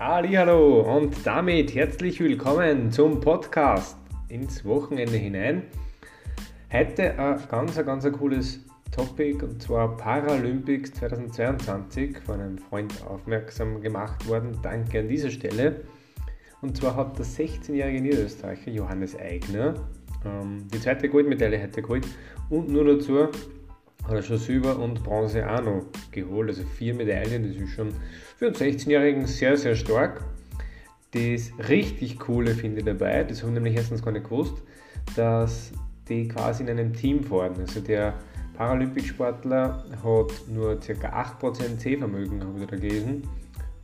Hallo und damit herzlich willkommen zum Podcast ins Wochenende hinein. Heute ein ganz, ganz ein cooles Topic und zwar Paralympics 2022 von einem Freund aufmerksam gemacht worden. Danke an dieser Stelle. Und zwar hat der 16-jährige Niederösterreicher Johannes Eigner ähm, die zweite Goldmedaille heute geholt und nur dazu schon Silber und Bronze auch noch geholt. Also vier Medaillen, das ist schon für einen 16-Jährigen sehr, sehr stark. Das richtig Coole finde ich dabei, das habe ich nämlich erstens gar nicht gewusst, dass die quasi in einem Team fahren. Also der Paralympic-Sportler hat nur ca. 8% Sehvermögen, habe ich da gelesen.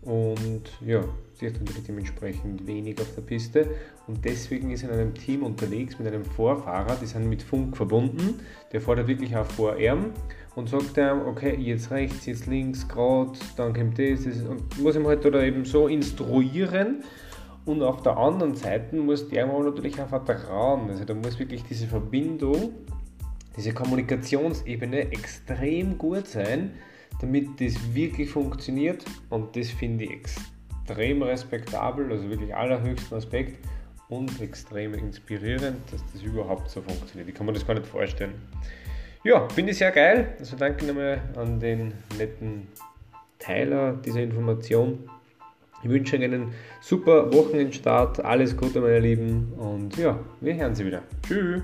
Und ja, sie ist natürlich dementsprechend wenig auf der Piste. Und deswegen ist er in einem Team unterwegs mit einem Vorfahrer, die sind mit Funk verbunden, der halt wirklich auch vor ihm und sagt ihm, okay, jetzt rechts, jetzt links, gerade, dann kommt das, das und muss ihm halt oder eben so instruieren. Und auf der anderen Seite muss der aber natürlich auch vertrauen, also da muss wirklich diese Verbindung, diese Kommunikationsebene extrem gut sein, damit das wirklich funktioniert und das finde ich extrem respektabel, also wirklich allerhöchsten Aspekt und extrem inspirierend, dass das überhaupt so funktioniert. Ich kann mir das gar nicht vorstellen. Ja, finde ich sehr geil. Also danke nochmal an den netten Teiler dieser Information. Ich wünsche Ihnen einen super Wochenendstart. Alles Gute, meine Lieben. Und ja, wir hören Sie wieder. Tschüss.